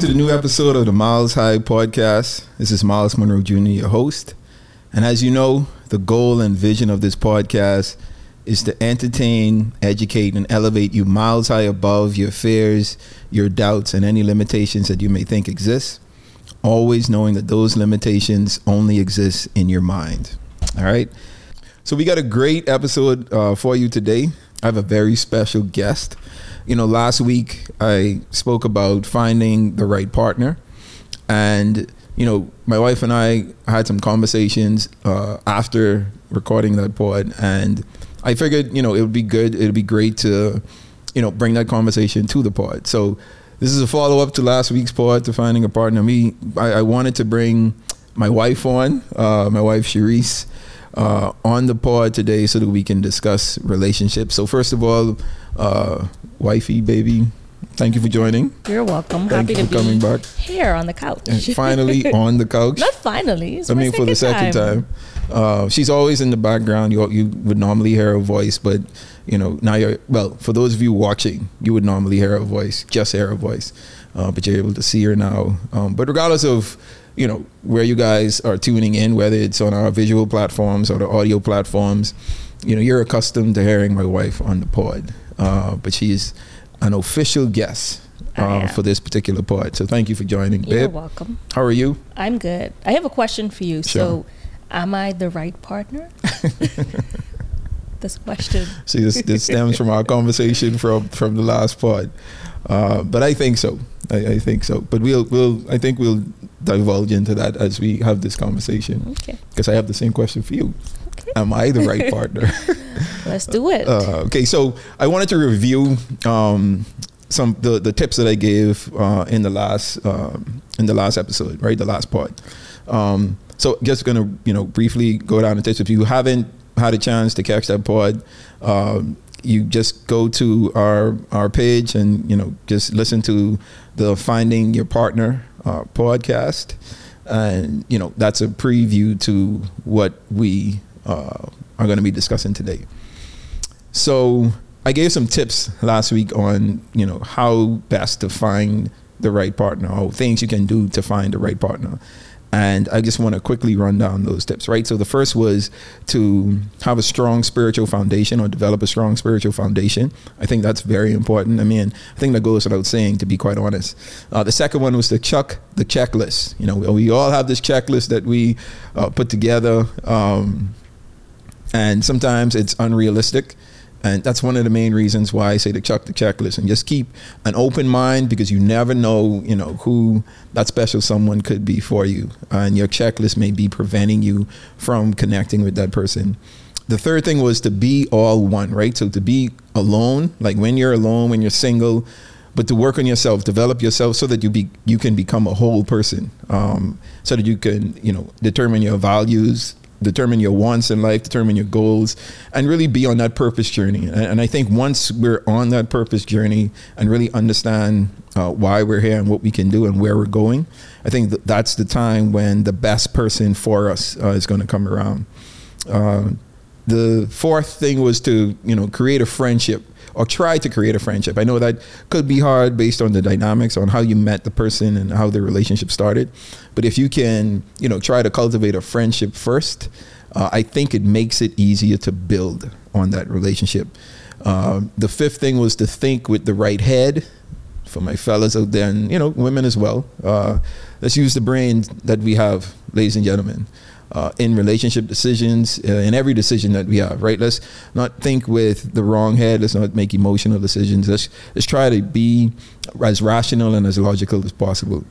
To the new episode of the Myles High Podcast. This is Myles Munroe Jr., your host. And as you know, the goal and vision of this podcast is to entertain, educate, and elevate you miles high above your fears, your doubts, and any limitations that you may think exist. Always knowing that those limitations only exist in your mind. All right. So we got a great episode uh, for you today. I have a very special guest. You know, last week I spoke about finding the right partner, and you know, my wife and I had some conversations uh, after recording that pod, and I figured, you know, it would be good, it would be great to, you know, bring that conversation to the pod. So this is a follow up to last week's pod to finding a partner. Me, I, I wanted to bring my wife on, uh, my wife Sherice, uh, on the pod today so that we can discuss relationships. So first of all, uh, wifey, baby, thank you for joining. You're welcome. Thank Happy you to for coming be back. here on the couch. And finally on the couch. Not finally. It's I mean, for the second time. Uh, she's always in the background. You you would normally hear her voice, but you know now you're well. For those of you watching, you would normally hear her voice, just hear her voice, uh, but you're able to see her now. Um, but regardless of you know where you guys are tuning in, whether it's on our visual platforms or the audio platforms, you know you're accustomed to hearing my wife on the pod, uh, but she's an official guest uh, for this particular pod. So thank you for joining, You're babe. welcome. How are you? I'm good. I have a question for you. Sure. So, am I the right partner? this question. See, this, this stems from our conversation from from the last pod, uh, but I think so. I, I think so. But we'll we'll I think we'll divulge into that as we have this conversation Okay. because I have the same question for you. Okay. Am I the right partner? Let's do it. Uh, okay, so I wanted to review um, some the, the tips that I gave uh, in the last um, in the last episode, right? The last part. Um, so just gonna you know briefly go down the tips. If you haven't had a chance to catch that pod, um, you just go to our our page and you know just listen to the Finding Your Partner uh, podcast, and you know that's a preview to what we uh, are going to be discussing today. So I gave some tips last week on you know how best to find the right partner or things you can do to find the right partner. And I just want to quickly run down those tips, right? So the first was to have a strong spiritual foundation or develop a strong spiritual foundation. I think that's very important. I mean, I think that goes without saying, to be quite honest. Uh, the second one was to chuck the checklist. You know, we, all have this checklist that we uh, put together. Um, and sometimes it's unrealistic and that's one of the main reasons why I say to chuck the checklist and just keep an open mind because you never know, you know, who that special someone could be for you, and your checklist may be preventing you from connecting with that person. The third thing was to be all one, right? So to be alone, like when you're alone, when you're single, but to work on yourself, develop yourself so that you be you can become a whole person, um, so that you can you know determine your values, determine your wants in life, determine your goals, and really be on that purpose journey. And, and I think once we're on that purpose journey and really understand uh, why we're here and what we can do and where we're going, I think that that's the time when the best person for us uh, is going to come around. Uh, the fourth thing was to you know create a friendship or try to create a friendship. I know that could be hard based on the dynamics on how you met the person and how the relationship started. But if you can, you know, try to cultivate a friendship first, uh, I think it makes it easier to build on that relationship. Uh, the fifth thing was to think with the right head. For my fellas out there, and you know, women as well. Uh, let's use the brain that we have, ladies and gentlemen uh, in relationship decisions, uh, in every decision that we have, right? Let's not think with the wrong head. Let's not make emotional decisions. Let's let's try to be as rational and as logical as possible.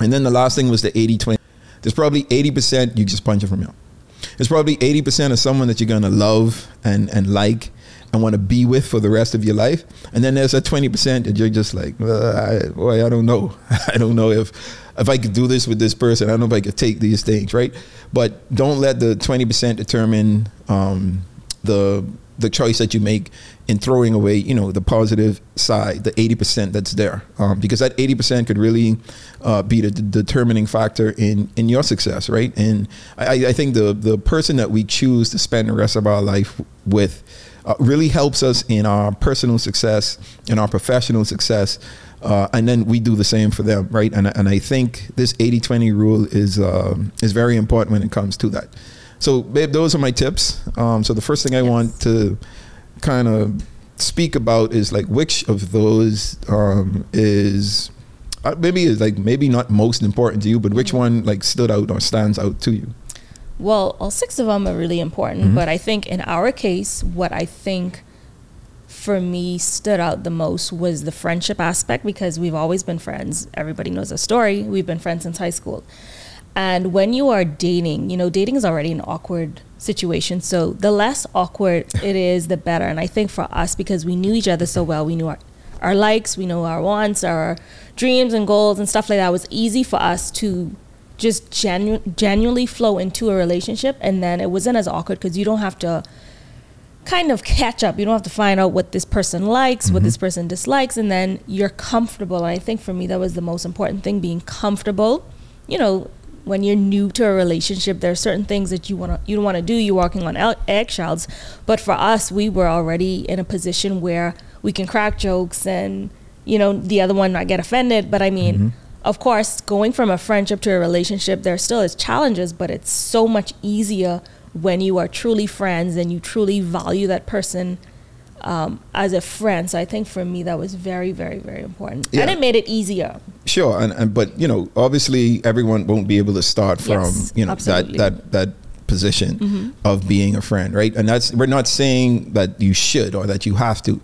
And then the last thing was the 80-20. There's probably 80% you just punch it from here. There's probably 80% of someone that you're gonna love and and like and want to be with for the rest of your life. And then there's that 20% that you're just like, I, boy, I don't know. I don't know if if I could do this with this person. I don't know if I could take these things, right? But don't let the 20% determine um, the the choice that you make in throwing away, you know, the positive side, the 80% that's there, um, because that 80% could really uh, be the d- determining factor in in your success, right? And I, I think the the person that we choose to spend the rest of our life with uh, really helps us in our personal success, in our professional success, uh, and then we do the same for them, right? And and I think this 80-20 rule is um, is very important when it comes to that. So, babe, those are my tips. Um, so the first thing I Yes. want to kind of speak about is like which of those um, is uh, maybe is like maybe not most important to you, but which one like stood out or stands out to you? Well, all six of them are really important, Mhm. but I think in our case, what I think for me stood out the most was the friendship aspect because we've always been friends. Everybody knows the story. We've been friends since high school. And when you are dating, you know, dating is already an awkward situation. So the less awkward it is, the better. And I think for us, because we knew each other so well, we knew our, our likes, we know our wants, our dreams and goals and stuff like that, it was easy for us to just genu- genuinely flow into a relationship. And then it wasn't as awkward because you don't have to kind of catch up. You don't have to find out what this person likes, what mm-hmm. this person dislikes, and then you're comfortable. And I think for me, that was the most important thing being comfortable. You know, when you're new to a relationship, there are certain things that you want to you don't want to do. You're walking on el- eggshells. But for us, we were already in a position where we can crack jokes and you know the other one not get offended. But I mean, mm-hmm. Of course, going from a friendship to a relationship, there still is challenges, but it's so much easier when you are truly friends and you truly value that person um, as a friend. So I think for me that was very, very, very important, and it made it easier. Sure, and, and but you know, obviously, everyone won't be able to start from Yes, you know absolutely. that that that position of being a friend, right? And that's we're not saying that you should or that you have to.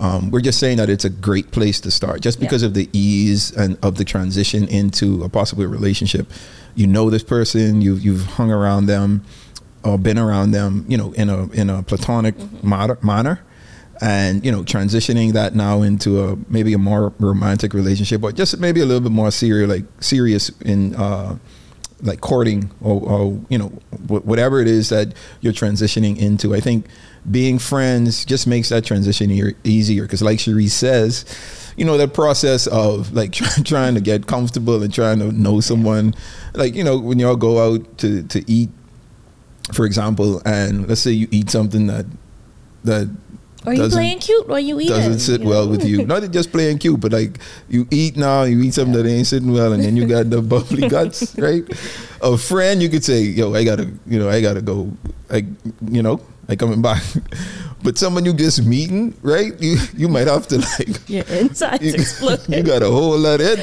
Um, we're just saying that it's a great place to start, just Yeah. because of the ease and of the transition into a possible relationship. You know this person, you've you've hung around them, or been around them, you know, in a in a platonic manner, manner and you know transitioning that now into a maybe a more romantic relationship or just maybe a little bit more serious like serious in uh like courting or, or you know wh- whatever it is that you're transitioning into i think being friends just makes that transition e- easier because like cherie says you know that process of like trying to get comfortable and trying to know someone like you know when y'all go out to to eat for example and let's say you eat something that that Are you playing cute or you eating? doesn't sit you well with you. Not just playing cute, but like you eat now, you eat something that ain't sitting well, and then you got the bubbly guts, right? A friend, you could say, "Yo, I gotta, you know, I gotta go, like, you know, I coming back." But someone you just meeting, right? You you might have to like. Your insides You, exploding. you got a whole lot in.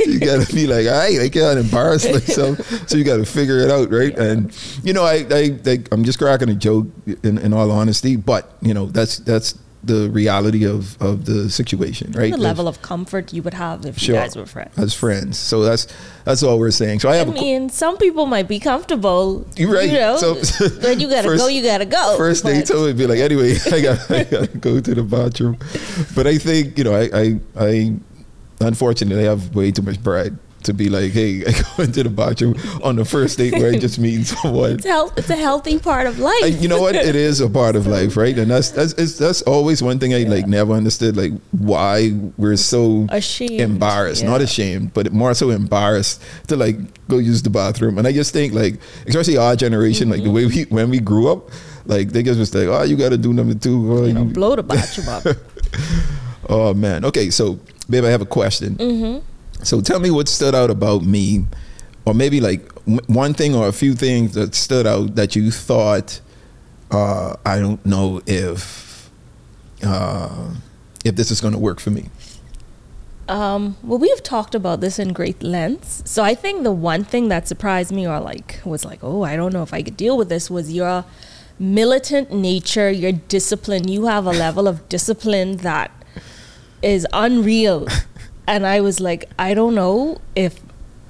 You got to be like, all right, I can't embarrass myself. So you got to figure it out, right? And you know, I, I, I I'm just cracking a joke in, in all honesty, but you know, that's that's the reality of of the situation, right? the level of comfort you would have if Sure. you guys were friends. as friends. So that's that's all we're saying. So I have a mean, some people might be comfortable. You're right. You know, So- when you gotta First- go, you gotta go. First date, But- so it'd be like, anyway, I got I got to go to the bathroom. But I think you know, I I, I unfortunately I have way too much pride to be like, hey, I go into the bathroom on the first date where I just meet someone. It's, health, it's a healthy part of life. And you know what? It is a part of life, right? And that's that's it's, that's always one thing I like never understood, like why we're so Ashamed, embarrassed, not ashamed, but more so embarrassed to like go use the bathroom. And I just think like, especially our generation, like the way we when we grew up, like they just was like, oh, you got to do number two. Oh, you know, you- blow the bathroom up. oh man. Okay, so babe, I have a question. Mm-hmm. So tell me what stood out about me, or maybe like one thing or a few things that stood out that you thought. Uh, I don't know if uh, if this is going to work for me. Um, well, we have talked about this in great lengths. So I think the one thing that surprised me or like was like, oh, I don't know if I could deal with this was your militant nature, your discipline. You have a level of discipline that is unreal. And I was like, I don't know if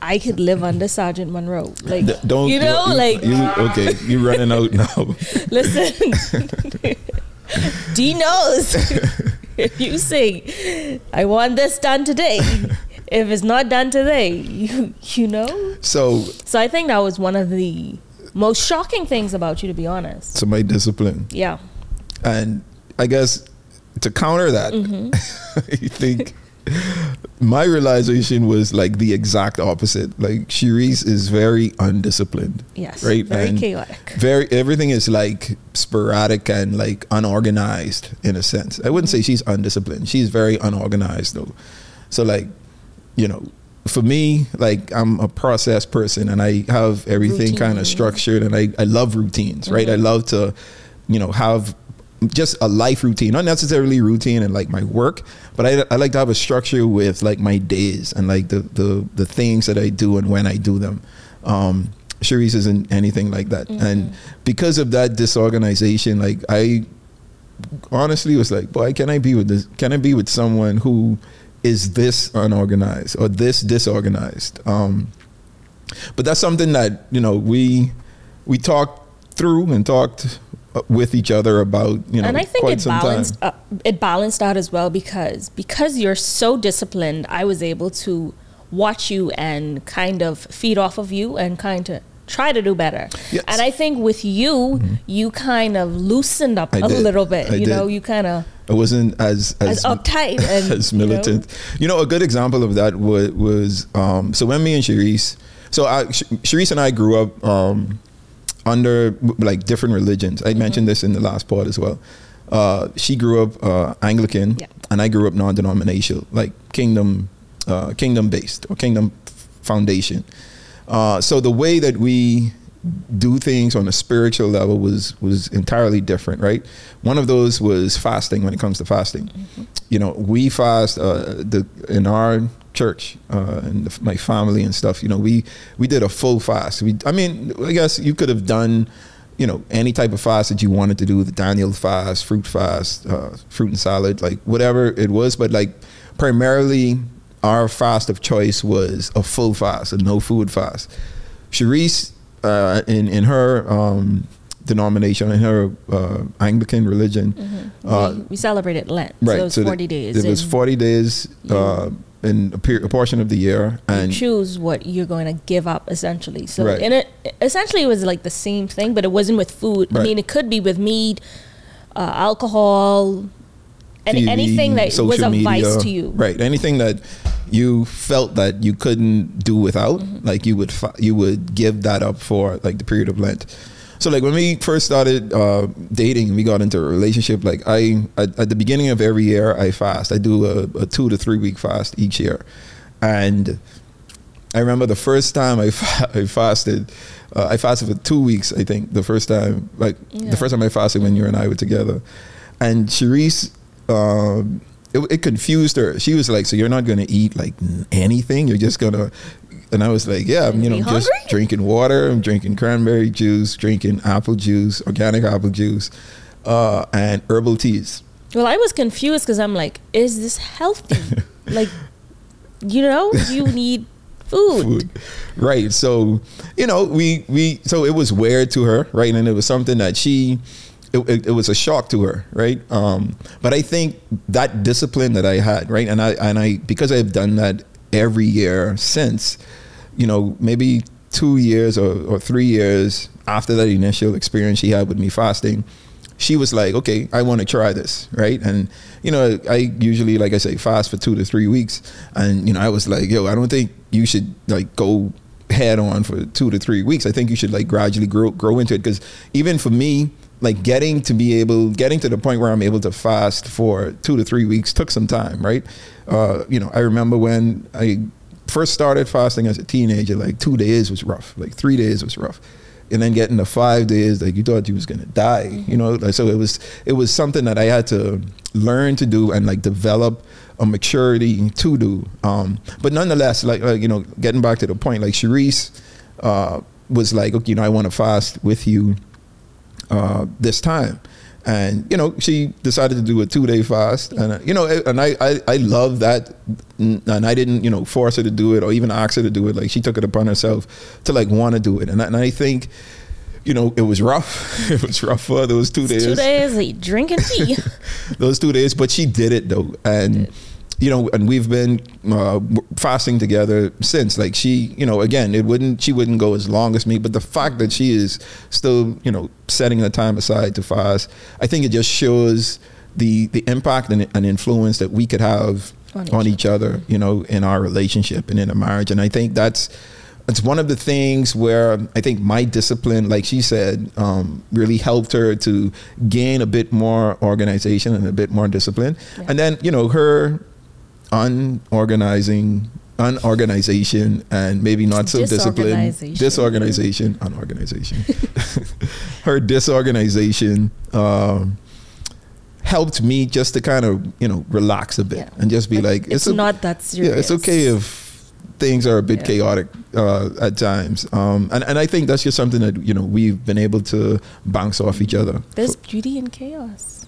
I could live under Sergeant Munroe. Like, D- don't you know, you- like, you, okay, you're running out now. listen, D knows. if you say, I want this done today, if it's not done today, you you know. So, So I think that was one of the most shocking things about you, to be honest. so my discipline, Yeah. and I guess to counter that, Mm-hmm. I think my realization was like the exact opposite. Like Sherice is very undisciplined. Yes. Right, Very and chaotic. very everything is like sporadic and like unorganized in a sense. I wouldn't say she's undisciplined. She's very unorganized though. So like, you know, for me, like I'm a process person and I have everything kind of structured and I, I love routines, right? I Mhm. love to, you know, have just a life routine, not necessarily routine and like my work, but I, I like to have a structure with like my days and like the, the, the things that I do and when I do them. Um, Sherice isn't anything like that. And because of that disorganization, like I honestly was like, boy, can I be with this? Can I be with someone who is this unorganized or this disorganized? Um, but that's something that you know we we talked through and talked with each other about. You know, and I think it balanced uh, it balanced out as well because because you're so disciplined, I was able to watch you and kind of feed off of you and kind of try to do better. Yes. And I think with you, you kind of loosened up I a did. little bit. I you know, you kind of I wasn't as as, uptight and as you know. militant. You know, a good example of that was, was um, so when me and Sherice, so I, Sh- Sherice and I grew up um, under like different religions. Mm-hmm. I mentioned this in the last part as well. Uh, she grew up uh, Anglican, Yeah. and I grew up non-denominational, like kingdom, uh, kingdom based or kingdom foundation. Uh, so the way that we do things on a spiritual level was was entirely different, right? One of those was fasting. When it comes to fasting, you know, we fast uh, the in our church uh, and the, my family and stuff. You know, we we did a full fast. We, I mean, I guess you could have done. You know, any type of fast that you wanted to do, the Daniel fast, fruit fast, uh, fruit and salad, like whatever it was, but like primarily our fast of choice was a full fast, a no food fast. Sherice, uh, in in her um, denomination, in her uh, Anglican religion, uh, we, we celebrated Lent. right? So it was the- 40 days. It was forty days uh, in a, period, a portion of the year, you and choose what you're going to give up essentially. So Right. in it essentially it was like the same thing, but it wasn't with food. I mean, it could be with meat, uh, alcohol, any, TV, anything that was a media, vice to you. right? Anything that you felt that you couldn't do without, Mm-hmm. like you would you would give that up for like the period of Lent. So like when we first started uh, dating, we got into a relationship. Like I at, at the beginning of every year, I fast. I do a, a two to three week fast each year, and I remember the first time I, fa- I fasted. Uh, I fasted for two weeks. I think the first time, like Yeah. the first time I fasted when you and I were together, and Sherice, um, it, it confused her. She was like, "So you're not going to eat like anything? You're just gonna?" And I was like, "Yeah, I'm, you know, just drinking water. I'm drinking cranberry juice, drinking apple juice, organic apple juice, uh, and herbal teas." Well, I was confused because I'm like, is this healthy? like, you know, you need food. food. Right. So, you know, we we so it was weird to her, right? And it was something that she it, it, it was a shock to her, right? Um, but I think that discipline that I had, right? And I and I because I've done that every year since, you know, maybe two years or, or three years after that initial experience she had with me fasting, she was like, okay, I want to try this, right? And you know, I usually, like I say, fast for two to three weeks, and you know, I was like, yo, I don't think you should like go head on for two to three weeks. I think you should like gradually grow grow into it because even for me, like getting to be able, getting to the point where I'm able to fast for two to three weeks took some time, right? Uh, you know, I remember when I first started fasting as a teenager, like two days was rough, like three days was rough. And then getting to five days like you thought you was gonna die you know? Like, so it was it was something that i had to learn to do and like develop a maturity to do. Um but nonetheless like, like you know getting back to the point like Sherice uh was like okay you know i want to fast with you uh this time and you know she decided to do a two day fast. And uh, you know and I, I i love that. And i didn't you know force her to do it or even ask her to do it. Like she took it upon herself to like want to do it. And I, and I think you know it was rough. It was rough for her those two days Two days. like, drinking tea. those two days but she did it though. And you know and we've been uh, fasting together since like she you know again it wouldn't she wouldn't go as long as me but the fact that she is still you know setting the time aside to fast i think it just shows the the impact and, and influence that we could have On on each each, other you know in our relationship and in a marriage and i think that's it's one of the things where I think my discipline, like she said, um, really helped her to gain a bit more organization and a bit more discipline. Yeah. And then, you know, her unorganizing unorganization and maybe not so disciplined Disorganization. unorganization her disorganization um, helped me just to kind of you know relax a bit Yeah. and just be like, it's, a- not that serious. yeah, it's okay if things are a bit Yeah. chaotic uh, at times, um, and and I think that's just something that you know we've been able to bounce off each other. There's beauty in chaos.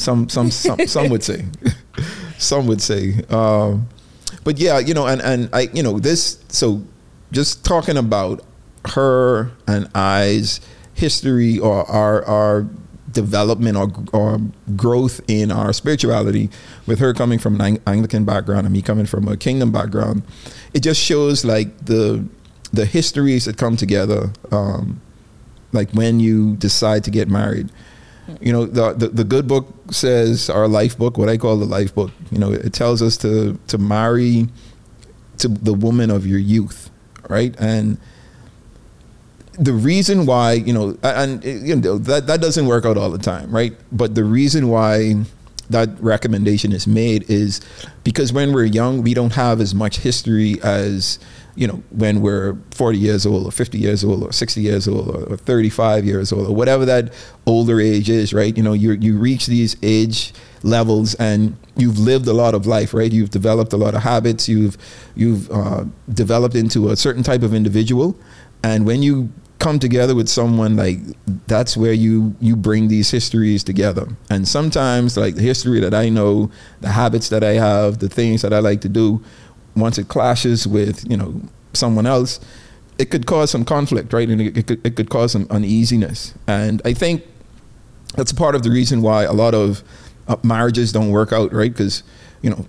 Some some some some would say, some would say, um, but yeah, you know, and and I you know this so just talking about her and I's history or our our development or, or growth in our spirituality with her coming from an Ang- Anglican background and me coming from a kingdom background it just shows like the the histories that come together um, like when you decide to get married you know the, the the good book says our life book what i call the life book you know it tells us to to marry to the woman of your youth right? And the reason why you know and you know that that doesn't work out all the time right? But the reason why that recommendation is made is because when we're young we don't have as much history as you know when we're 40 years old or 50 years old or 60 years old or, or 35 years old or whatever that older age is right? You know you you reach these age levels and you've lived a lot of life right? You've developed a lot of habits. You've you've uh, developed into a certain type of individual. And when you come together with someone like that's where you you bring these histories together. And sometimes like the history that i know the habits that i have the things that i like to do once it clashes with you know someone else it could cause some conflict right and it, it, could, it could cause some uneasiness and i think that's part of the reason why a lot of uh, marriages don't work out right because you know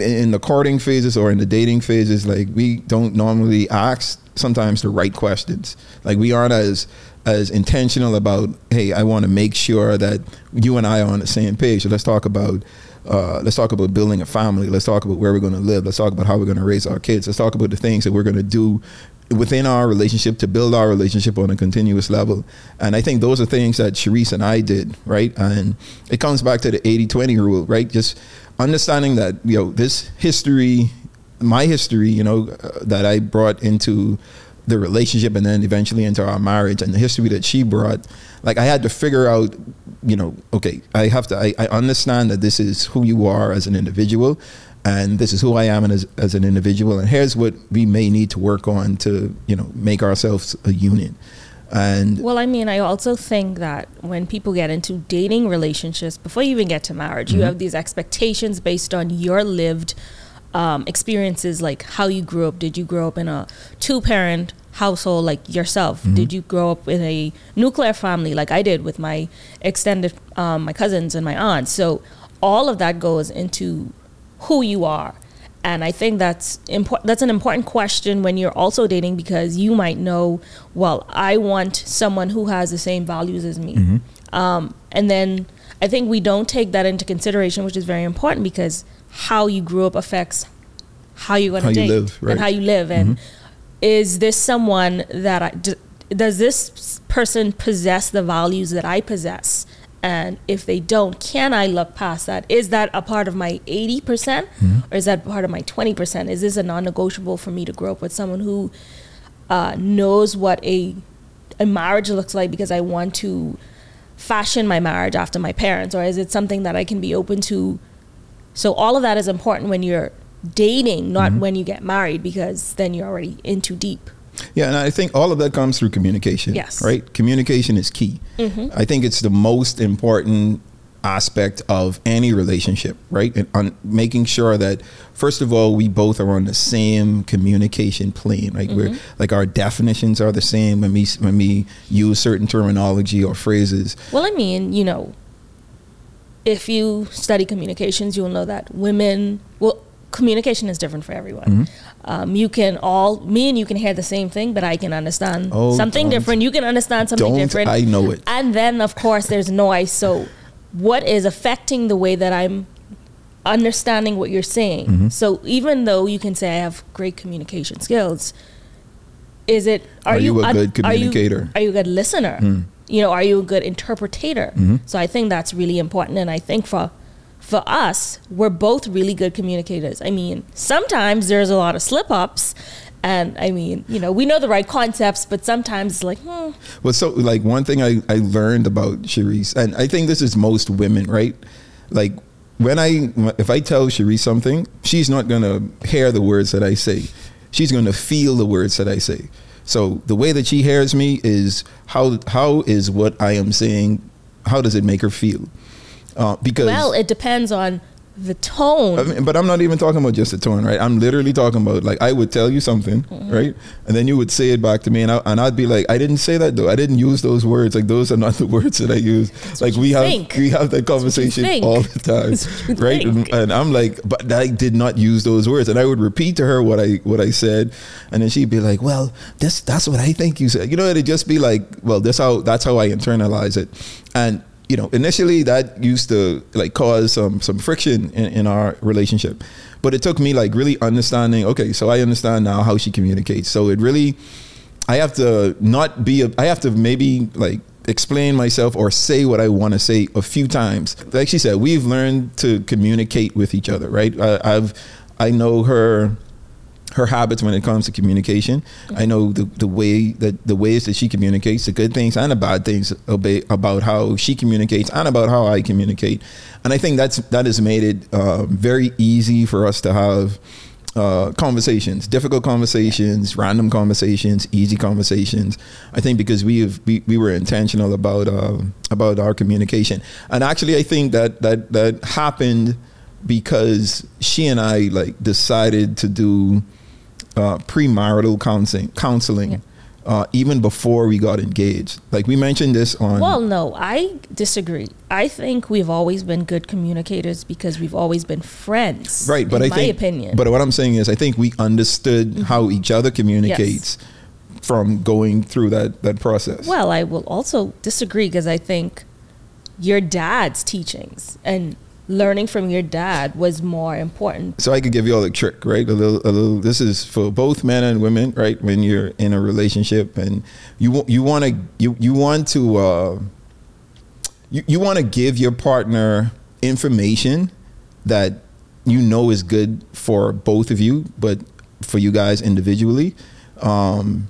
in the courting phases or in the dating phases, like we don't normally ask sometimes the right questions. Like we aren't as as intentional about, hey, I want to make sure that you and I are on the same page. So let's talk about uh, let's talk about building a family. Let's talk about where we're going to live. Let's talk about how we're going to raise our kids. Let's talk about the things that we're going to do within our relationship to build our relationship on a continuous level. And I think those are things that Sherice and I did, right? And it comes back to the 80-20 rule, right? Just understanding that, you know, this history, my history, you know, uh, that I brought into the relationship and then eventually into our marriage and the history that she brought, like I had to figure out, you know, okay, I have to, I, I understand that this is who you are as an individual and this is who I am as, as an individual. And here's what we may need to work on to, you know, make ourselves a unit. And Well, I mean, I also think that when people get into dating relationships, before you even get to marriage, you mm-hmm. have these expectations based on your lived um, experiences, like how you grew up. Did you grow up in a two parent household like yourself? Did you grow up in a nuclear family like I did with my extended, um, my cousins and my aunts? So all of that goes into who you are. And I think that's important. That's an important question when you're also dating because you might know, well, I want someone who has the same values as me. Um, and then I think we don't take that into consideration, which is very important because how you grew up affects how you're going to date live, right. and how you live. And is this someone that I d- does this person possess the values that I possess? And if they don't, can I look past that? Is that a part of my 80% or is that part of my 20%? Is this a non negotiable for me to grow up with someone who uh, knows what a, a marriage looks like because I want to fashion my marriage after my parents? Or is it something that I can be open to? So, all of that is important when you're dating, not mm-hmm. when you get married, because then you're already in too deep. Yeah, and I think all of that comes through communication. Yes. Right? Communication is key. Mm-hmm. I think it's the most important aspect of any relationship, right? And on making sure that first of all we both are on the same communication plane, right? We're mm-hmm. like our definitions are the same when we when we use certain terminology or phrases. Well, I mean, you know, if you study communications, you'll know that women, well, communication is different for everyone. Mm-hmm. Um, you can all, me and you can hear the same thing, but I can understand Oh, something different. You can understand something Don't different. I know it? And then, of course, there's noise. So, what is affecting the way that I'm understanding what you're saying? Mm-hmm. So, even though you can say I have great communication skills, is it are, Are you a un- good are you- communicator? Are you, a good listener? You know, are you a good interpreter? Mm-hmm. So I think that's really important, and I think for for us, we're both really good communicators. I mean, sometimes there's a lot of slip ups. And I mean, you know, we know the right concepts, but sometimes it's like, hmm. Well, so like one thing I, I learned about Sherice, and I think this is most women, right? Like when I, if I tell Sherice something, she's not going to hear the words that I say. She's going to feel the words that I say. So the way that she hears me is how, how is what I am saying, how does it make her feel? Uh, because well, it depends on the tone. I mean, but I'm not even talking about just the tone, right? I'm literally talking about like I would tell you something, mm-hmm. right, and then you would say it back to me, and I, and I'd be like, I didn't say that though. I didn't use those words. Like those are not the words that I use. That's like we have think. we have that conversation all the time, right? And, and, I'm like, but I did not use those words, and I would repeat to her what I what I said, and then she'd be like, well, this that's what I think you said. You know, it'd just be like, well, that's how that's how I internalize it, and you know, initially that used to like cause some some friction in, in our relationship. But it took me like really understanding, okay, so I understand now how she communicates. So it really I have to not be a, I have to maybe like explain myself or say what I want to say a few times. Like she said, we've learned to communicate with each other, right? I, I've I know her her habits when it comes to communication. I know the, the way that the ways that she communicates, the good things and the bad things about how she communicates and about how I communicate. And I think that's that has made it uh, very easy for us to have uh, conversations, difficult conversations, random conversations, easy conversations. I think because we have we, we were intentional about uh, about our communication, and actually I think that that that happened because she and I like decided to do uh, premarital counseling, counseling yeah. uh, even before we got engaged. Like we mentioned this on. Well, no, I disagree. I think we've always been good communicators because we've always been friends. Right, but I my think, opinion. But what I'm saying is, I think we understood mm-hmm. how each other communicates. Yes. From going through that that process. Well, I will also disagree because I think your dad's teachings and learning from your dad was more important. So I could give you all the trick, right? A little, a little. This is for both men and women, right? When you're in a relationship and you you want to you you want to uh, you you want to give your partner information that you know is good for both of you, but for you guys individually. Um,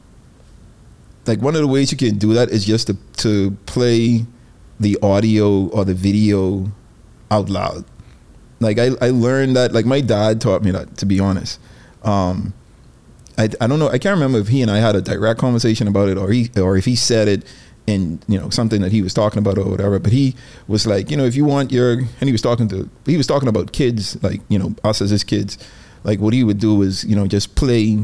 like one of the ways you can do that is just to to play the audio or the video out loud. Like I, I learned that like my dad taught me that to be honest. Um, I, I don't know I can't remember if he and I had a direct conversation about it or he or if he said it in you know something that he was talking about or whatever but he was like you know if you want your and he was talking to he was talking about kids like you know us as his kids like what he would do is you know just play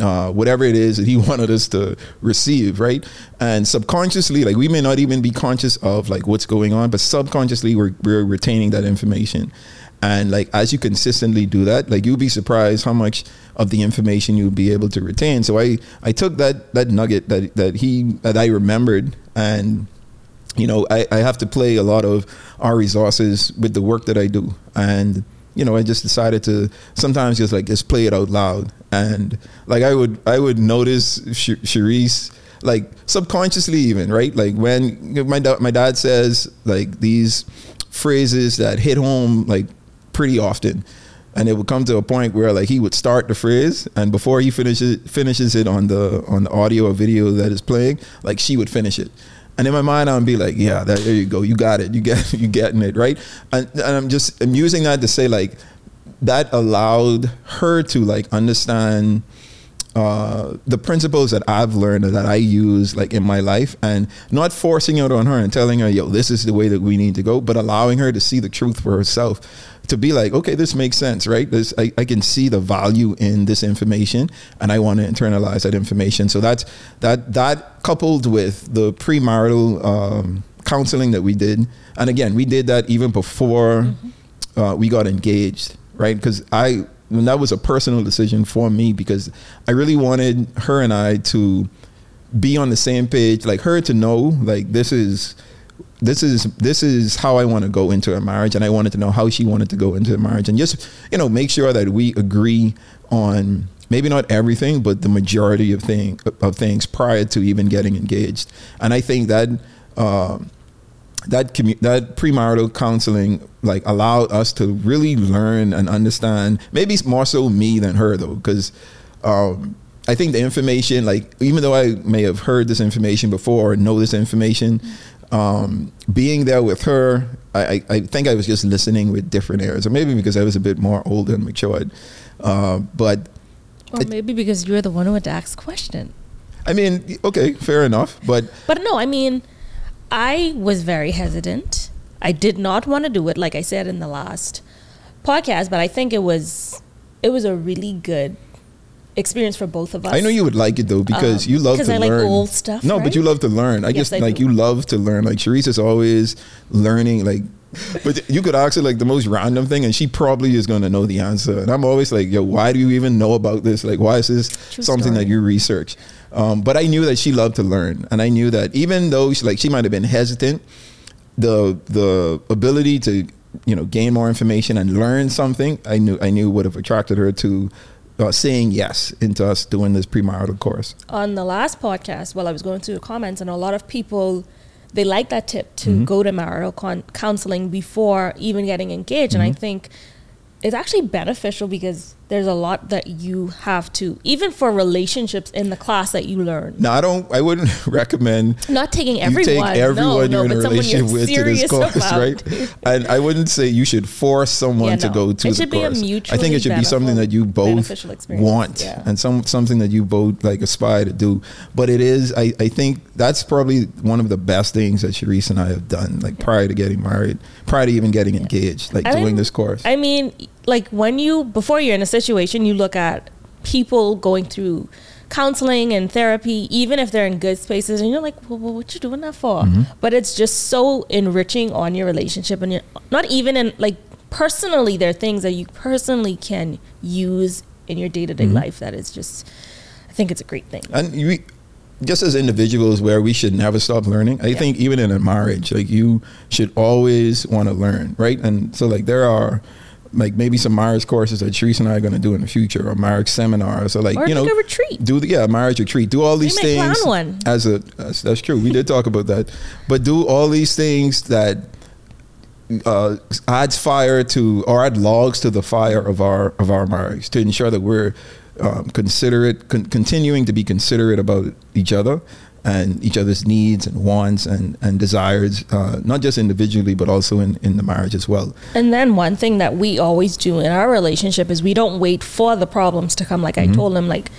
uh, whatever it is that he wanted us to receive, right? And subconsciously, like we may not even be conscious of like what's going on, but subconsciously we're, we're retaining that information. And like as you consistently do that, like you'll be surprised how much of the information you'll be able to retain. So I I took that that nugget that that he that I remembered and you know I, I have to play a lot of our resources with the work that I do and you know, I just decided to sometimes just like just play it out loud, and like I would I would notice Sherice like subconsciously even right? Like when my da- my dad says like these phrases that hit home like pretty often. And it would come to a point where like he would start the phrase and before he finishes finishes it on the on the audio or video that is playing like she would finish it and in my mind, I'll be like, yeah, there you go. You got it. You get you getting it, right? And, and I'm just I'm using that to say like that allowed her to like understand uh, the principles that I've learned that I use like in my life and not forcing it on her and telling her, yo, this is the way that we need to go, but allowing her to see the truth for herself to be like, okay, this makes sense, right? This, I, I can see the value in this information and I want to internalize that information. So that's that that coupled with the premarital um, counseling that we did. And again, we did that even before mm-hmm. uh, we got engaged, right? Because I and that was a personal decision for me because I really wanted her and I to be on the same page, like her to know like this is this is this is how I want to go into a marriage, and I wanted to know how she wanted to go into a marriage, and just you know make sure that we agree on maybe not everything, but the majority of thing of things prior to even getting engaged. And I think that uh, that commu- that premarital counseling like allowed us to really learn and understand. Maybe more so me than her though, because um, I think the information, like even though I may have heard this information before or know this information, um, being there with her, I, I, I think I was just listening with different ears, or maybe because I was a bit more older and matured. Uh, but Or maybe because you're the one who had to ask question. I mean, okay, fair enough. But But no, I mean, I was very hesitant. I did not want to do it, like I said in the last podcast. But I think it was it was a really good experience for both of us. I know you would like it though because Um, you love to I like learn. old stuff, No, but you love to learn. I Yes, just I like do. you love to learn. Like Sherice is always learning. Like, but you could ask her like the most random thing, and she probably is going to know the answer. And I'm always like, yo, why do you even know about this? Like, why is this True something that you research? Um, but I knew that she loved to learn, and I knew that even though she, like she might have been hesitant, the the ability to you know gain more information and learn something, I knew I knew would have attracted her to. Uh, saying yes into us doing this premarital course. on the last podcast, while I was going through the comments, and a lot of people they like that tip to Mm-hmm. go to marital con- counseling before even getting engaged, and I Mm-hmm. think it's actually beneficial because there's a lot that you have to, even for relationships in the class that you learn. No, I don't. I wouldn't recommend Not taking you everyone, take everyone no, you're no, in a relationship with to this course, about. right? And I wouldn't say you should force someone Yeah, to go to It the should be a course. I think it should be something that you both want yeah. and some something that you both like aspire to do. But it is. I, I think that's probably one of the best things that Sherice and I have done. Like prior to getting married, prior to even getting engaged, like I doing mean, this course. I mean, like when you before you're in a situation, you look at people going through counseling and therapy, even if they're in good spaces, and you're like, well, what you doing that for? Mm-hmm. But it's just so enriching on your relationship, and you're not even in like personally, there are things that you personally can use in your day to day life that is just. I think it's a great thing. and you just as individuals where we should never stop learning i Yeah. think even in a marriage like you should always want to learn right and so like there are like maybe some marriage courses that Sherice and I are going to do in the future, or marriage seminars, or like Or you know, a retreat. Do the, yeah, marriage retreat. Do all these plan things one. as a as, that's true. We did talk about that, but do all these things that uh, adds fire to or add logs to the fire of our of our marriage to ensure that we're um, considerate, con- continuing to be considerate about each other and each other's needs and wants and and desires, uh, not just individually but also in in the marriage as well. And then one thing that we always do in our relationship is we don't wait for the problems to come. Like I told him, like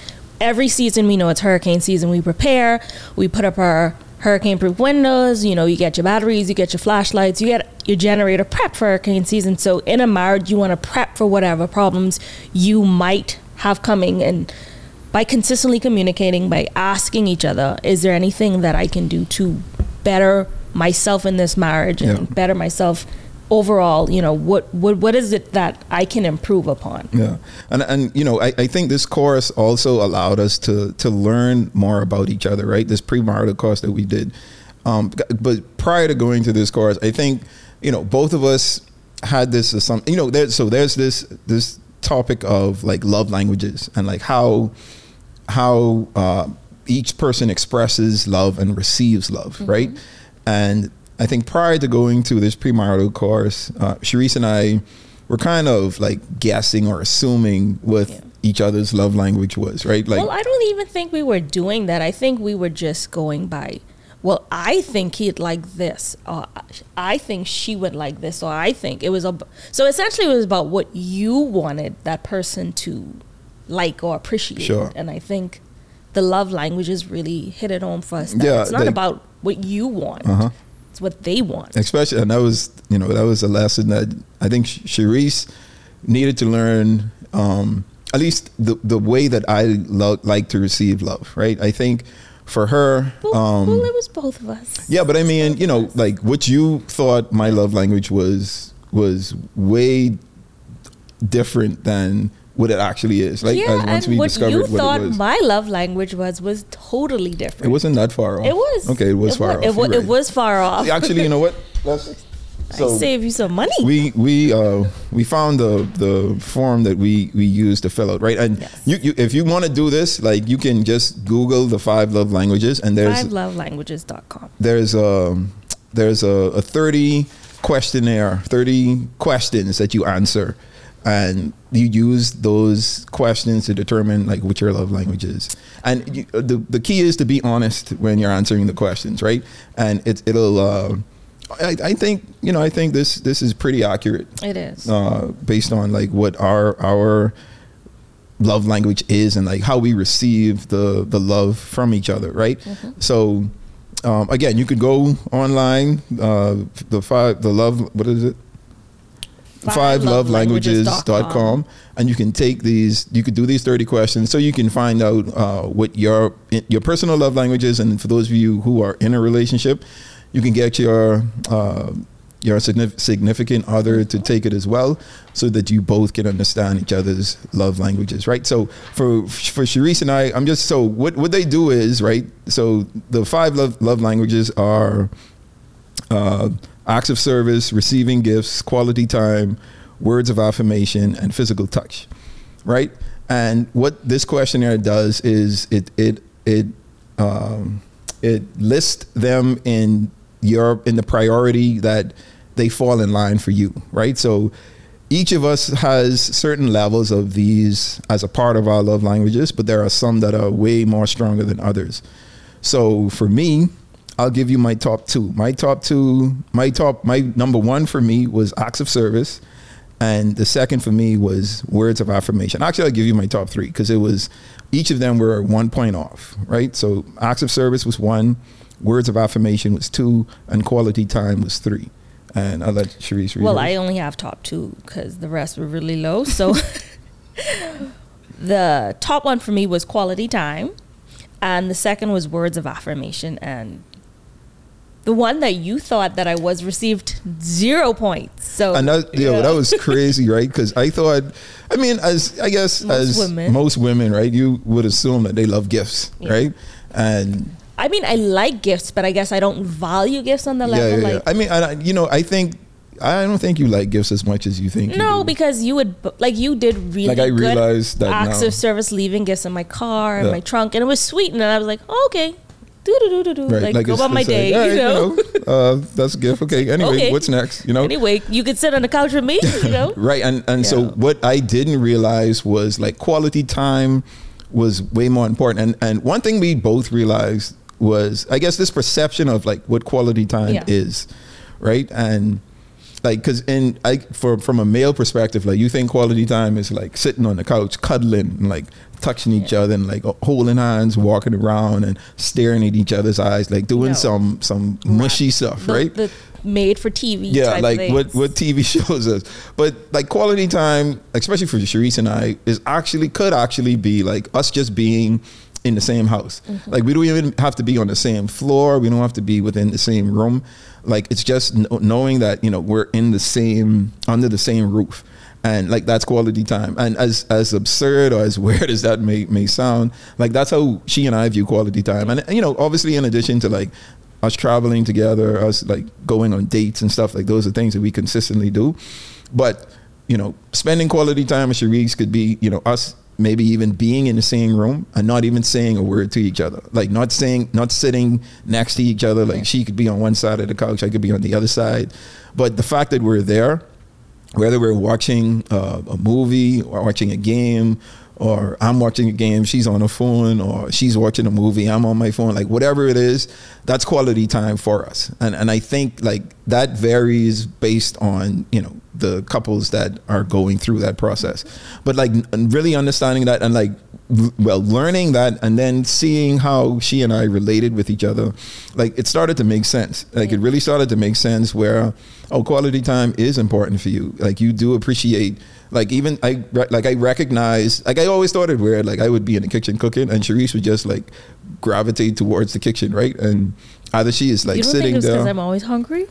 every season we know it's hurricane season. We prepare. We put up our hurricane proof windows. You know, you get your batteries, you get your flashlights, you get your generator prep for hurricane season. So in a marriage, you want to prep for whatever problems you might have coming and by consistently communicating, by asking each other, is there anything that I can do to better myself in this marriage and Yeah. better myself overall? You know, what what what is it that I can improve upon? Yeah, and and you know, I, I think this course also allowed us to to learn more about each other. Right, this premarital course that we did. Um, but prior to going to this course, I think you know both of us had this as some you know there so there's this this topic of like love languages and like how how uh, each person expresses love and receives love, right? And I think prior to going to this premarital course, uh, Sherice and I were kind of like guessing or assuming what Yeah. each other's love language was, right? Like, well, I don't even think we were doing that. I think we were just going by. Well, I think he'd like this. Or I think she would like this. Or I think it was a. So essentially, it was about what you wanted that person to like or appreciate. Sure. And I think the love languages really hit it home for us. Yeah, it's not like- about what you want. Uh-huh. It's what they want. especially and that was you know that was a lesson that I think Sherice needed to learn um, at least the the way that I lo- like to receive love right I think for her Well, um, well, it was both of us. yeah but I mean you know like what you thought my love language was was way different than what it actually is like yeah, once and we what discovered you what thought it was my love language was was totally different. it wasn't that far off It was. okay it was far wa- off It, wa- You're it was far off. actually you know what Let's, I save you some money. we we uh we found the the form that we we use to fill out right and Yes. you, you if you want to do this like you can just google the five love languages and there's FiveLoveLanguages.com. there's um there's a, a 30 questionnaire, 30 questions that you answer. And you use those questions to determine like what your love language is. And you, the, the key is to be honest when you're answering the questions, right? And it, it'll, uh, I, I think, you know, I think this, this is pretty accurate It is. uh, based on like what our our love language is and like how we receive the the love from each other, right? So um, again, you could go online. Uh, the five the love what is it? Five love languages.com and you can take these you could do these 30 questions so you can find out uh, what your your personal love language is and for those of you who are in a relationship you can get your uh, your significant other to take it as well so that you both can understand each other's love languages right? So for for Sherice and I I'm just so what what they do is right so the five love love languages are uh, acts of service, receiving gifts, quality time, words of affirmation, and physical touch, right? And what this questionnaire does is it it it um, it lists them in your in the priority that they fall in line for you, right? So each of us has certain levels of these as a part of our love languages, but there are some that are way more stronger than others. So for me, I'll give you my top two. My top two, my top, my number one for me was acts of service. And the second for me was words of affirmation. Actually, I'll give you my top three because it was each of them were one point off, right? So acts of service was one, words of affirmation was two, and quality time was three. And I'll let Sherice read. Well, hers. I only have top two because the rest were really low. So the top one for me was quality time, and the second was words of affirmation. And the one that you thought that I was received zero points. So and that, yo, that was crazy, right? Because I thought, I mean, as I guess Most as women. most women, right, you would assume that they love gifts, Yeah. right? And I mean, I like gifts, but I guess I don't value gifts on the yeah, level yeah, yeah. like. I mean, I, you know, I think I don't think you like gifts as much as you think. you No, do. because you would like you did really Like, I realized that acts now. of service, leaving gifts in my car and Yeah. my trunk, and it was sweet. And then I was like, oh, okay, do do do do do, Right, like, go about my like, day, all you right, know. uh, that's a gift. Okay. Anyway, Okay. what's next? You know. Anyway, you could sit on the couch with me, you know. Right, and and so what I didn't realize was like quality time was way more important. And and one thing we both realized was I guess this perception of like what quality time Yeah. is, right? And like because in I for from a male perspective, like you think quality time is like sitting on the couch, cuddling, and like touching each other, and like holding hands, walking around, and staring at each other's eyes, like doing No. some some mushy stuff, The- right? The made for TV. yeah, like what what TV shows us. But like quality time, especially for Sherice and I, is actually could actually be like us just being in the same house. Mm-hmm. Like we don't even have to be on the same floor. We don't have to be within the same room. Like it's just kn- knowing that you know we're in the same under the same roof. And like that's quality time. And as as absurd or as weird as that may may sound, like that's how she and I view quality time. And you know, obviously in addition to like us traveling together, us like going on dates and stuff like those are things that we consistently do. But you know, spending quality time with Sherice could be you know us maybe even being in the same room and not even saying a word to each other, like not saying, not sitting next to each other. Like she could be on one side of the couch, I could be on the other side, but the fact that we're there, whether we're watching uh, a movie or watching a game or I'm watching a game, she's on a phone, or she's watching a movie, I'm on my phone, like whatever it is, that's quality time for us. And and I think like that varies based on, you know, the couples that are going through that process. But like really understanding that and like well learning that and then seeing how she and I related with each other, like it started to make sense. Like it really started to make sense where oh quality time is important for you. Like you do appreciate like even I like I recognize like I always thought it weird like I would be in the kitchen cooking and Sherice would just like gravitate towards the kitchen right and either she is like sitting think because I'm always hungry?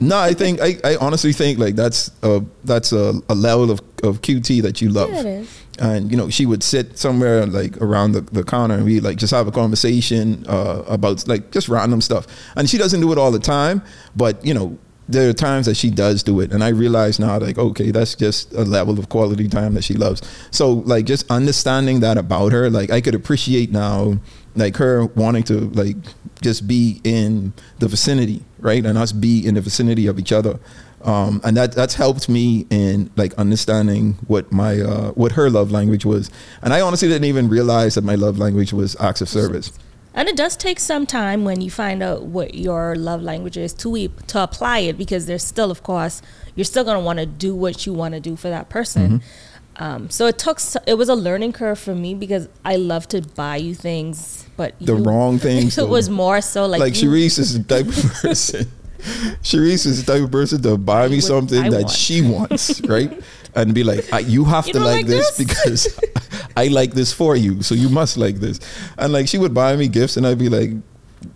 no I think I, I honestly think like that's a that's a, a level of, of QT that you love Yeah, it is. and you know she would sit somewhere like around the, the counter and we like just have a conversation uh, about like just random stuff and she doesn't do it all the time but you know there are times that she does do it, and I realize now, like, okay, that's just a level of quality time that she loves. So, like, just understanding that about her, like, I could appreciate now, like, her wanting to, like, just be in the vicinity, right, and us be in the vicinity of each other. Um, and that that's helped me in like understanding what my uh, what her love language was. And I honestly didn't even realize that my love language was acts of service. And it does take some time when you find out what your love language is to to apply it because there's still, of course, you're still gonna want to do what you want to do for that person. Mm-hmm. Um, so it took it was a learning curve for me because I love to buy you things, but The you- wrong things, it was more so like Like, you- Sherice is the type of person. Sherice is the type of person to buy me something I that want. she wants, right? And be like, I, you have You to like, like this? because I like this for you, so you must like this. And like, she would buy me gifts, and I'd be like,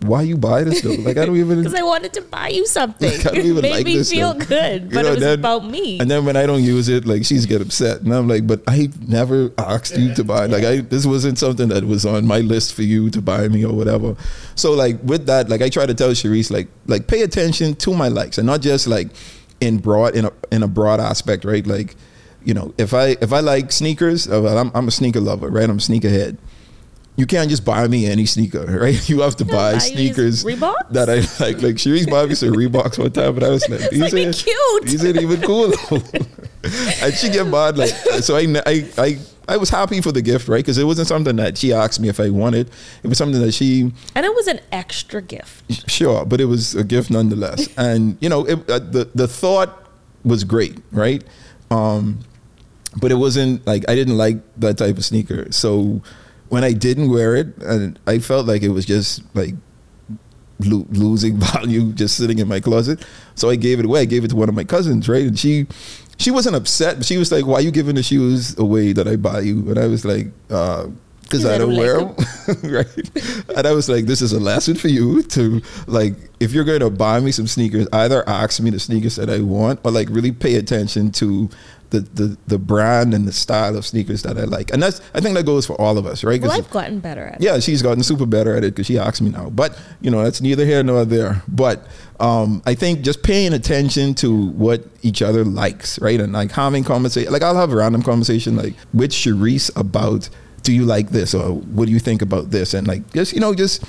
why you buy this though? Like, I don't even. because I wanted to buy you something. Like, I don't it even made like me feel good, You but know, it was then- about me. And then when I don't use it, like she's get upset, and I'm like, "But I never asked you to buy. Like, I this wasn't something that was on my list for you to buy me or whatever." So, like with that, like I try to tell Sherice, like, like pay attention to my likes, and not just like in broad in a in a broad aspect, right? Like, you know, if I if I like sneakers, uh, I'm I'm a sneaker lover, right? I'm a sneakerhead. You can't just buy me any sneaker, right? You have to buy sneakers Reeboks? that I like. Like Sherice bought me some Reeboks one time, but I was like, these like, they're cute. These ain't even cool. and she get mad like so. I I I, I was happy for the gift, right? Because it wasn't something that she asked me if I wanted. It was something that she and it was an extra gift. sure, but it was a gift nonetheless. And you know, it, uh, the the thought was great, right? Um, but it wasn't like I didn't like that type of sneaker. So when I didn't wear it, and I felt like it was just like lo- losing value just sitting in my closet. So I gave it away. I gave it to one of my cousins, right? And she she wasn't upset, but she was like, "Why are you giving the shoes away that I buy you?" And I was like, uh, because I don't wear them, right? And I was like, "This is a lesson for you to like, if you're going to buy me some sneakers, either ask me the sneakers that I want, or like really pay attention to the the the brand and the style of sneakers that I like." And that's I think that goes for all of us, right? Well, I've gotten better at it. yeah, she's gotten super better at it because she asks me now. But you know, that's neither here nor there. But um, I think just paying attention to what each other likes, right, and like having conversation. Like I'll have a random conversation like with Sherice about, do you like this or what do you think about this, and like just you know just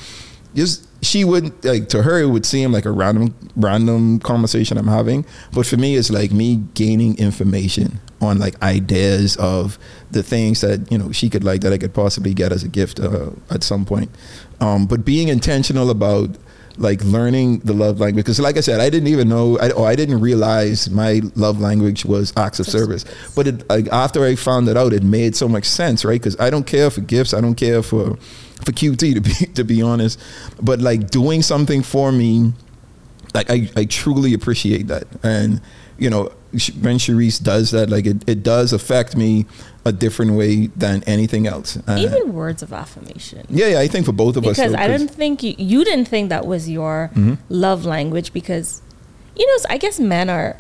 just she wouldn't like to her it would seem like a random random conversation I'm having, but for me it's like me gaining information on like ideas of the things that you know she could like that I could possibly get as a gift uh, at some point. Um, but being intentional about like learning the love language because like I said I didn't even know I, or I didn't realize my love language was acts of service. but it, like, after I found it out it made so much sense right? Because I don't care for gifts. I don't care for for QT to be to be honest but like doing something for me like I, I truly appreciate that and you know when Sherice does that like it, it does affect me a different way than anything else And- Even words of affirmation. yeah yeah I think for both of us because I didn't think you, you didn't think that was your Mhm. love language because you know I guess men are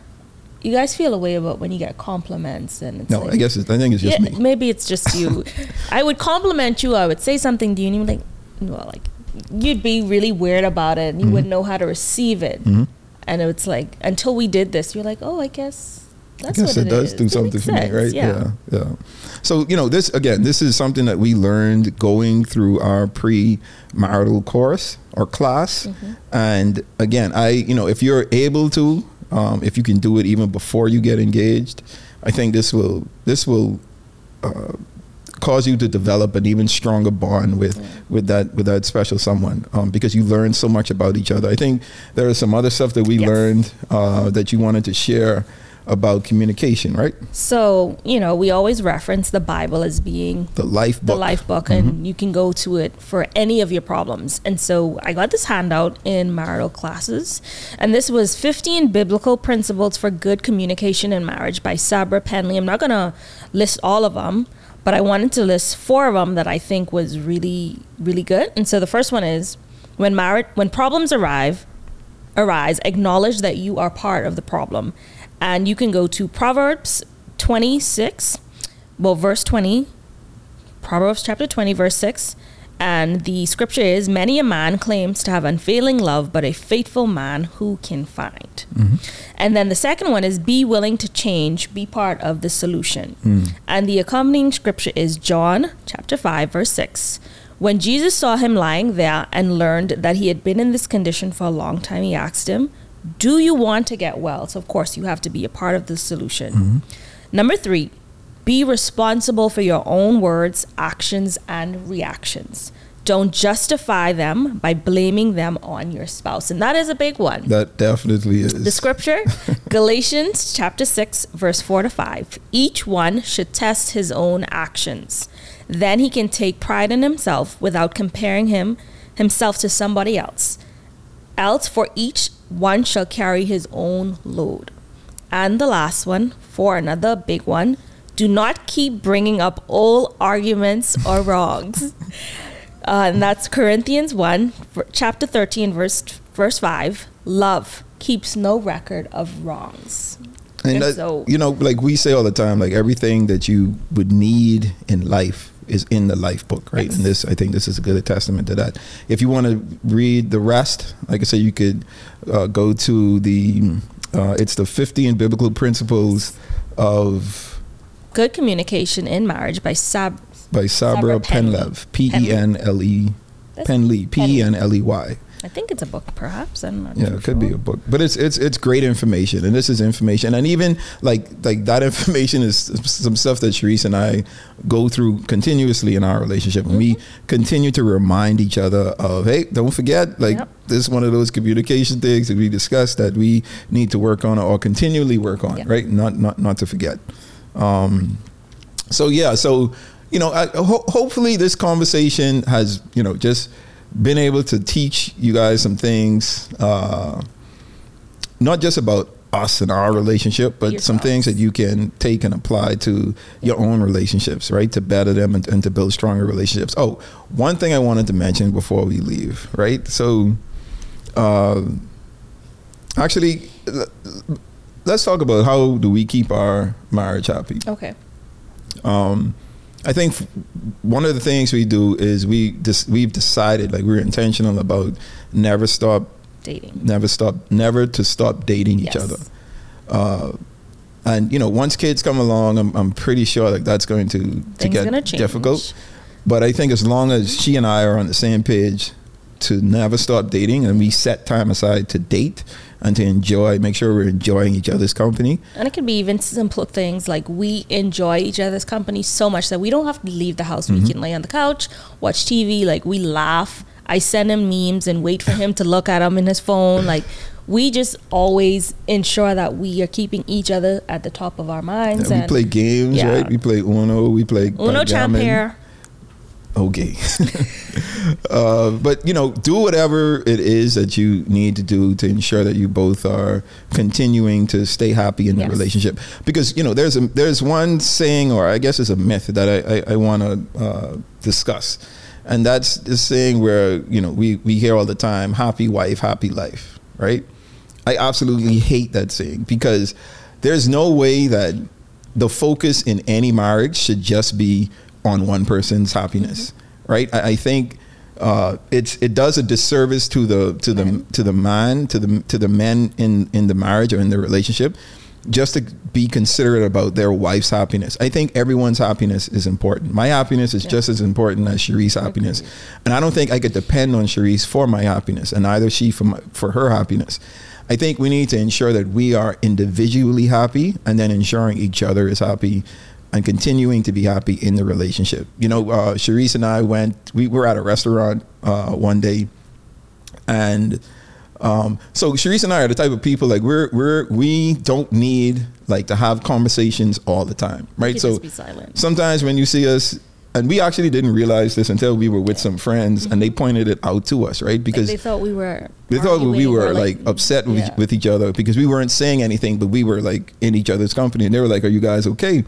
you guys feel a way about when you get compliments and it's no like, I guess it's, I think it's just yeah, me maybe it's just you. I would compliment you. I would say something to you, and you'd be like, well, like you'd be really weird about it, and you Mhm. wouldn't know how to receive it. Mhm. And it's like until we did this, you're like, oh, I guess that's I guess what it does is. do It something for me, right? Yeah. yeah, So you know, this again, this is something that we learned going through our pre-marital course or class, Mm-hmm. and again, I, you know, if you're able to, um, if you can do it even before you get engaged, I think this will this will uh, cause you to develop an even stronger bond with with that with that special someone um, because you learn so much about each other. I think there is some other stuff that we Yes. learned uh, that you wanted to share about communication, right? So you know, we always reference the Bible as being The life book. the life book and mm-hmm. you can go to it for any of your problems. And so i got this handout in marital classes and this was 15 biblical principles for good communication in marriage by sabra penley. I'm not going to list all of them but i wanted to list four of them that i think was really really good. And so the first one is when married when problems arrive arise acknowledge that you are part of the problem and you can go to proverbs 26 well verse 20 Proverbs chapter 20, verse 6. And the scripture is Many a man claims to have unfailing love, but a faithful man who can find. Mm-hmm. And then the second one is Be willing to change, be part of the solution. Mm. And the accompanying scripture is John chapter 5, verse 6. When Jesus saw him lying there and learned that he had been in this condition for a long time, he asked him, Do you want to get well? So, of course, you have to be a part of the solution. Mm-hmm. Number three, be responsible for your own words, actions, and reactions. Don't justify them by blaming them on your spouse. And that is a big one. That definitely is. The scripture, Galatians chapter 6, verse 4 to 5. Each one should test his own actions. Then he can take pride in himself without comparing him himself to somebody else. Else for each one shall carry his own load. And the last one, for another big one, do not keep bringing up old arguments or wrongs. Uh, and that's Corinthians 1, chapter 13, verse, verse 5. Love keeps no record of wrongs. and and that, so- you know, like we say all the time, like everything that you would need in life is in the life book, right? Yes. And this, I think, this is a good testament to that. If you want to read the rest, like I said, you could uh, go to the. Uh, it's the 15 biblical principles of Good communication in marriage by Sab. by Sabra Sabra Penley, P E N L E Penley, P E N L E Y. I think it's a book, perhaps. I'm Yeah, too it could be a book, but it's it's it's great information, and this is information, and even like like that information is some stuff that Sherice and I go through continuously in our relationship, and we continue to remind each other of, hey, don't forget, like Yep. this is one of those communication things that we discussed that we need to work on or continually work on, Yep. right? Not not not to forget. Um, so yeah, so you know, I, ho- hopefully this conversation has you know just been able to teach you guys some things, uh, not just about us and our relationship, but some things that you can take and apply to your own relationships, right? To better them and, and to build stronger relationships. Oh, one thing I wanted to mention before we leave, right? So, uh, actually, let's talk about how do we keep our marriage happy. Okay. Um, I think one of the things we do is we dis- we've decided like we're intentional about never stop, Dating. never stop, never to stop dating each Yes. other. Uh, and you know, once kids come along, I'm, I'm pretty sure like that's going to to Things get gonna change. difficult. But I think as long as she and I are on the same page to never stop dating, and we set time aside to date and to enjoy, make sure we're enjoying each other's company. And it can be even simple things like we enjoy each other's company so much that we don't have to leave the house. Mm-hmm. We can lay on the couch, watch TV, like we laugh. I send him memes and wait for him to look at them in his phone. Like we just always ensure that we are keeping each other at the top of our minds. And we play games, Yeah. right? We play Uno, we play Uno champ here. Okay. uh, but you know, do whatever it is that you need to do to ensure that you both are continuing to stay happy in the relationship. Because you know, there's a there's one saying, or I guess it's a myth that I I, I want to uh, discuss, and that's this saying where you know we we hear all the time, "Happy wife, happy life," right? I absolutely hate that saying because there's no way that the focus in any marriage should just be on one person's happiness, right? I, I think uh, it's it does a disservice to the to the to the man to the to the men in in the marriage or in the relationship just to be considerate about their wife's happiness. I think everyone's happiness is important. My happiness is Yeah. just as important as Sherice's happiness, and I don't think I could depend on Sherice for my happiness, and neither she for my, for her happiness. I think we need to ensure that we are individually happy, and then ensuring each other is happy, and continuing to be happy in the relationship. You know, uh, Sherice and I went. We were at a restaurant uh, one day, and um, so Sherice and I are the type of people like we're we're we don't need like to have conversations all the time, right? So just be silent. sometimes when you see us, and we actually didn't realize this until we were with some friends, and they pointed it out to us, right? Like Because they thought we were. they thought we were or, like, upset with, yeah. with each other because we weren't saying anything, but we were like in each other's company, and they were like, "Are you guys okay?"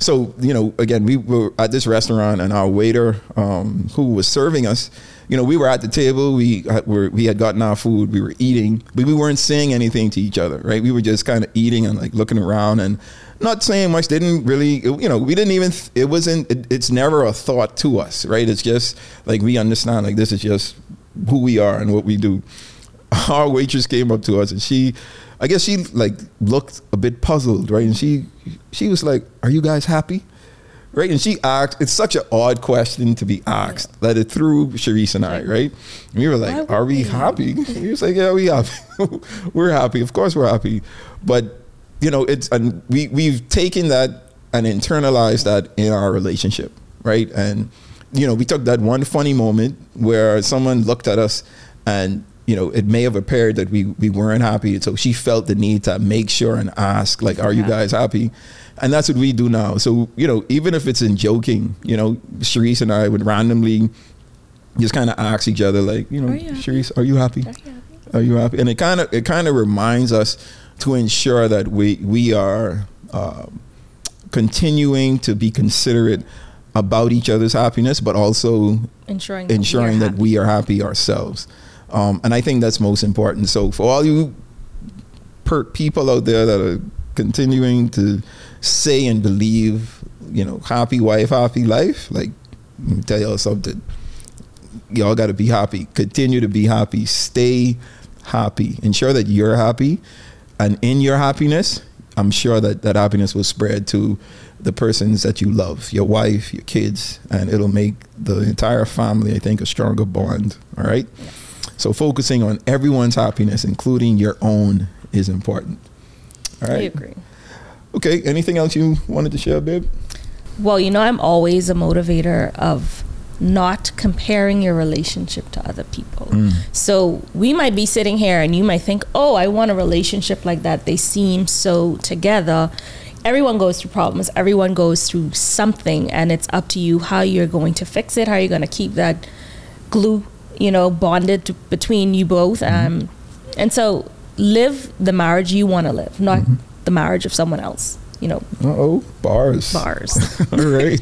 So you know, again, we were at this restaurant, and our waiter, um, who was serving us, you know, we were at the table, we had- were we had gotten our food, we were eating, but we weren't saying anything to each other, right? We were just kind of eating and like looking around and not saying much. Didn't really, you know, we didn't even. It wasn't. It, it's never a thought to us, right? It's just like we understand, like this is just who we are and what we do. Our waitress came up to us and she, I guess she like looked a bit puzzled, right? And she, she was like, "Are you guys happy?" right? And she asked, it's such an odd question to be asked that it threw Sherice and I, right? And we were like, are we we? happy? He was like, yeah, we happy. we're happy. Of course we're happy. But, you know, it's, and we, we've taken that and internalized that in our relationship, right? And, you know, we took that one funny moment where someone looked at us and, you know, it may have appeared that we, we weren't happy. So she felt the need to make sure and ask, like, are you guys happy? And that's what we do now. So, you know, even if it's in joking, you know, Sherice and I would randomly just kind of ask each other, like, you know, Are you? Sherice, are you happy? Are you happy? Are you happy? And it kind of it kind of reminds us to ensure that we we are um, continuing to be considerate about each other's happiness, but also Ensuring that ensuring that we are happy ourselves. Um, and I think that's most important. So for all you per- people out there that are continuing to say and believe, you know, happy wife, happy life, like let me tell y'all something. Y'all got to be happy. Continue to be happy. Stay happy. Ensure that you're happy, and in your happiness, I'm sure that that happiness will spread to the persons that you love, your wife, your kids, and it'll make the entire family, I think, a stronger bond. All right. So focusing on everyone's happiness, including your own, is important. All I agree. Okay. Anything else you wanted to share, babe? Well, you know, I'm always a motivator of not comparing your relationship to other people. Mm. So we might be sitting here and you might think, oh, I want a relationship like that. They seem so together. Everyone goes through problems, everyone goes through something, and it's up to you how you're going to fix it, how you're going to keep that glue, you know, bonded to, between you both. Um, and so live the marriage you want to live, not the marriage of someone else, you know, Uh oh, bars. bars. All right.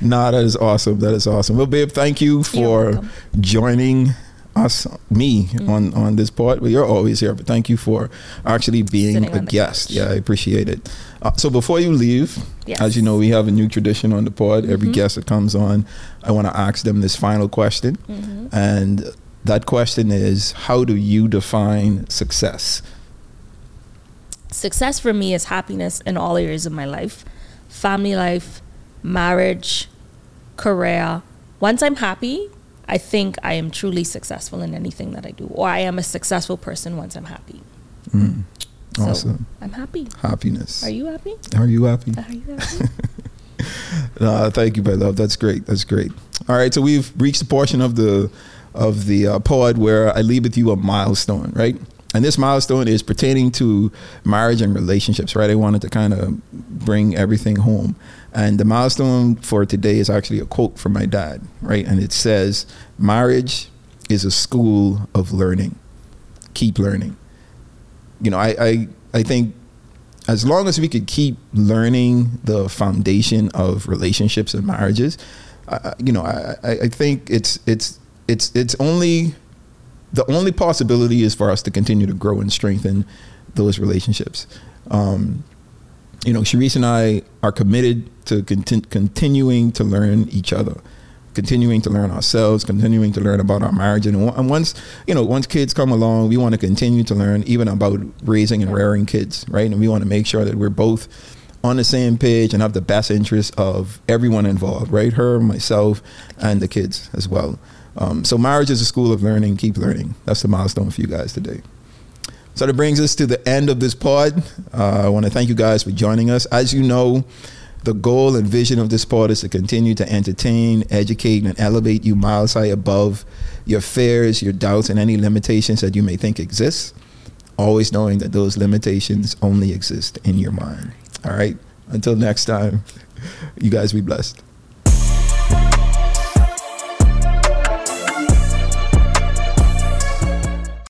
nah, that is awesome. That is awesome. Well, babe, thank you for joining us, me, on on this part. Well, you're always here, but thank you for actually being Sitting a guest. couch. Yeah, I appreciate it. Uh, so before you leave, Yes. as you know, we have a new tradition on the pod. Every Mhm. guest that comes on, I want to ask them this final question, Mhm. and that question is, how do you define success? Success for me is happiness in all areas of my life family life, marriage, career. Once I'm happy, I think I am truly successful in anything that I do, or I am a successful person once I'm happy. Mm, So awesome. I'm happy. Happiness. Are you happy? Are you happy? Are you happy? Uh, thank you, my love. That's great. That's great. All right, so we've reached the portion of the of the uh, pod where I leave with you a milestone, right? And this milestone is pertaining to marriage and relationships, right? I wanted to kind of bring everything home. And the milestone for today is actually a quote from my dad, right? And it says, "Marriage is a school of learning. Keep learning." You know, I I, I think as long as we could keep learning the foundation of relationships and marriages, I- you know, I, I I think it's it's it's it's only the only possibility is for us to continue to grow and strengthen those relationships. Um, you know, Sherice and I are committed to contin- continuing to learn each other, continuing to learn ourselves, continuing to learn about our marriage. And, and once, you know, once kids come along, we want to continue to learn even about raising and rearing kids, right? And we want to make sure that we're both on the same page and have the best interests of everyone involved, right? Her, myself, and the kids as well. Um, so marriage is a school of learning. Keep learning. That's the milestone for you guys today. So that brings us to the end of this pod. Uh, I want to thank you guys for joining us. As you know, the goal and vision of this pod is to continue to entertain, educate, and elevate you miles high above your fears, your doubts, and any limitations that you may think exist. Always knowing that those limitations only exist in your mind. All right. Until next time, you guys be blessed.